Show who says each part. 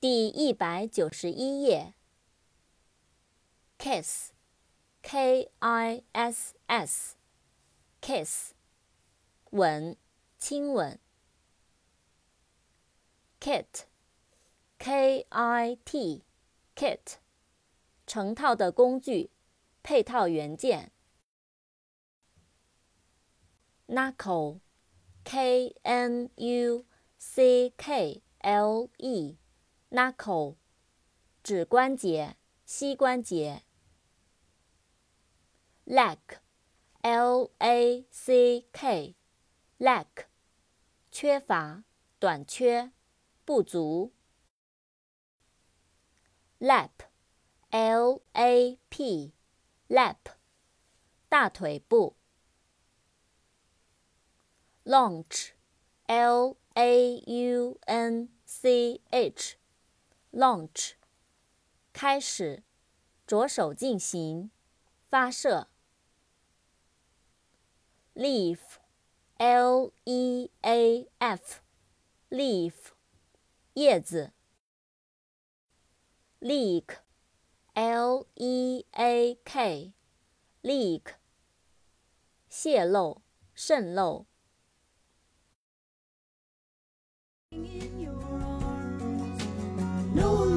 Speaker 1: 第一百九十一页。kiss，k i s s，kiss，吻，亲吻。kit，k i t，kit，成套的工具，配套元件。knuckle，k n u c k l e。knuckle，指关节、膝关节。lack，l a c k，lack，缺乏、短缺、不足。lap，l a p，lap，大腿部。launch，l a u n c h。launch，开始，着手进行，发射。leaf，l e a f，leaf，叶子。leak，l e a k，leak，泄漏、渗漏。in your own no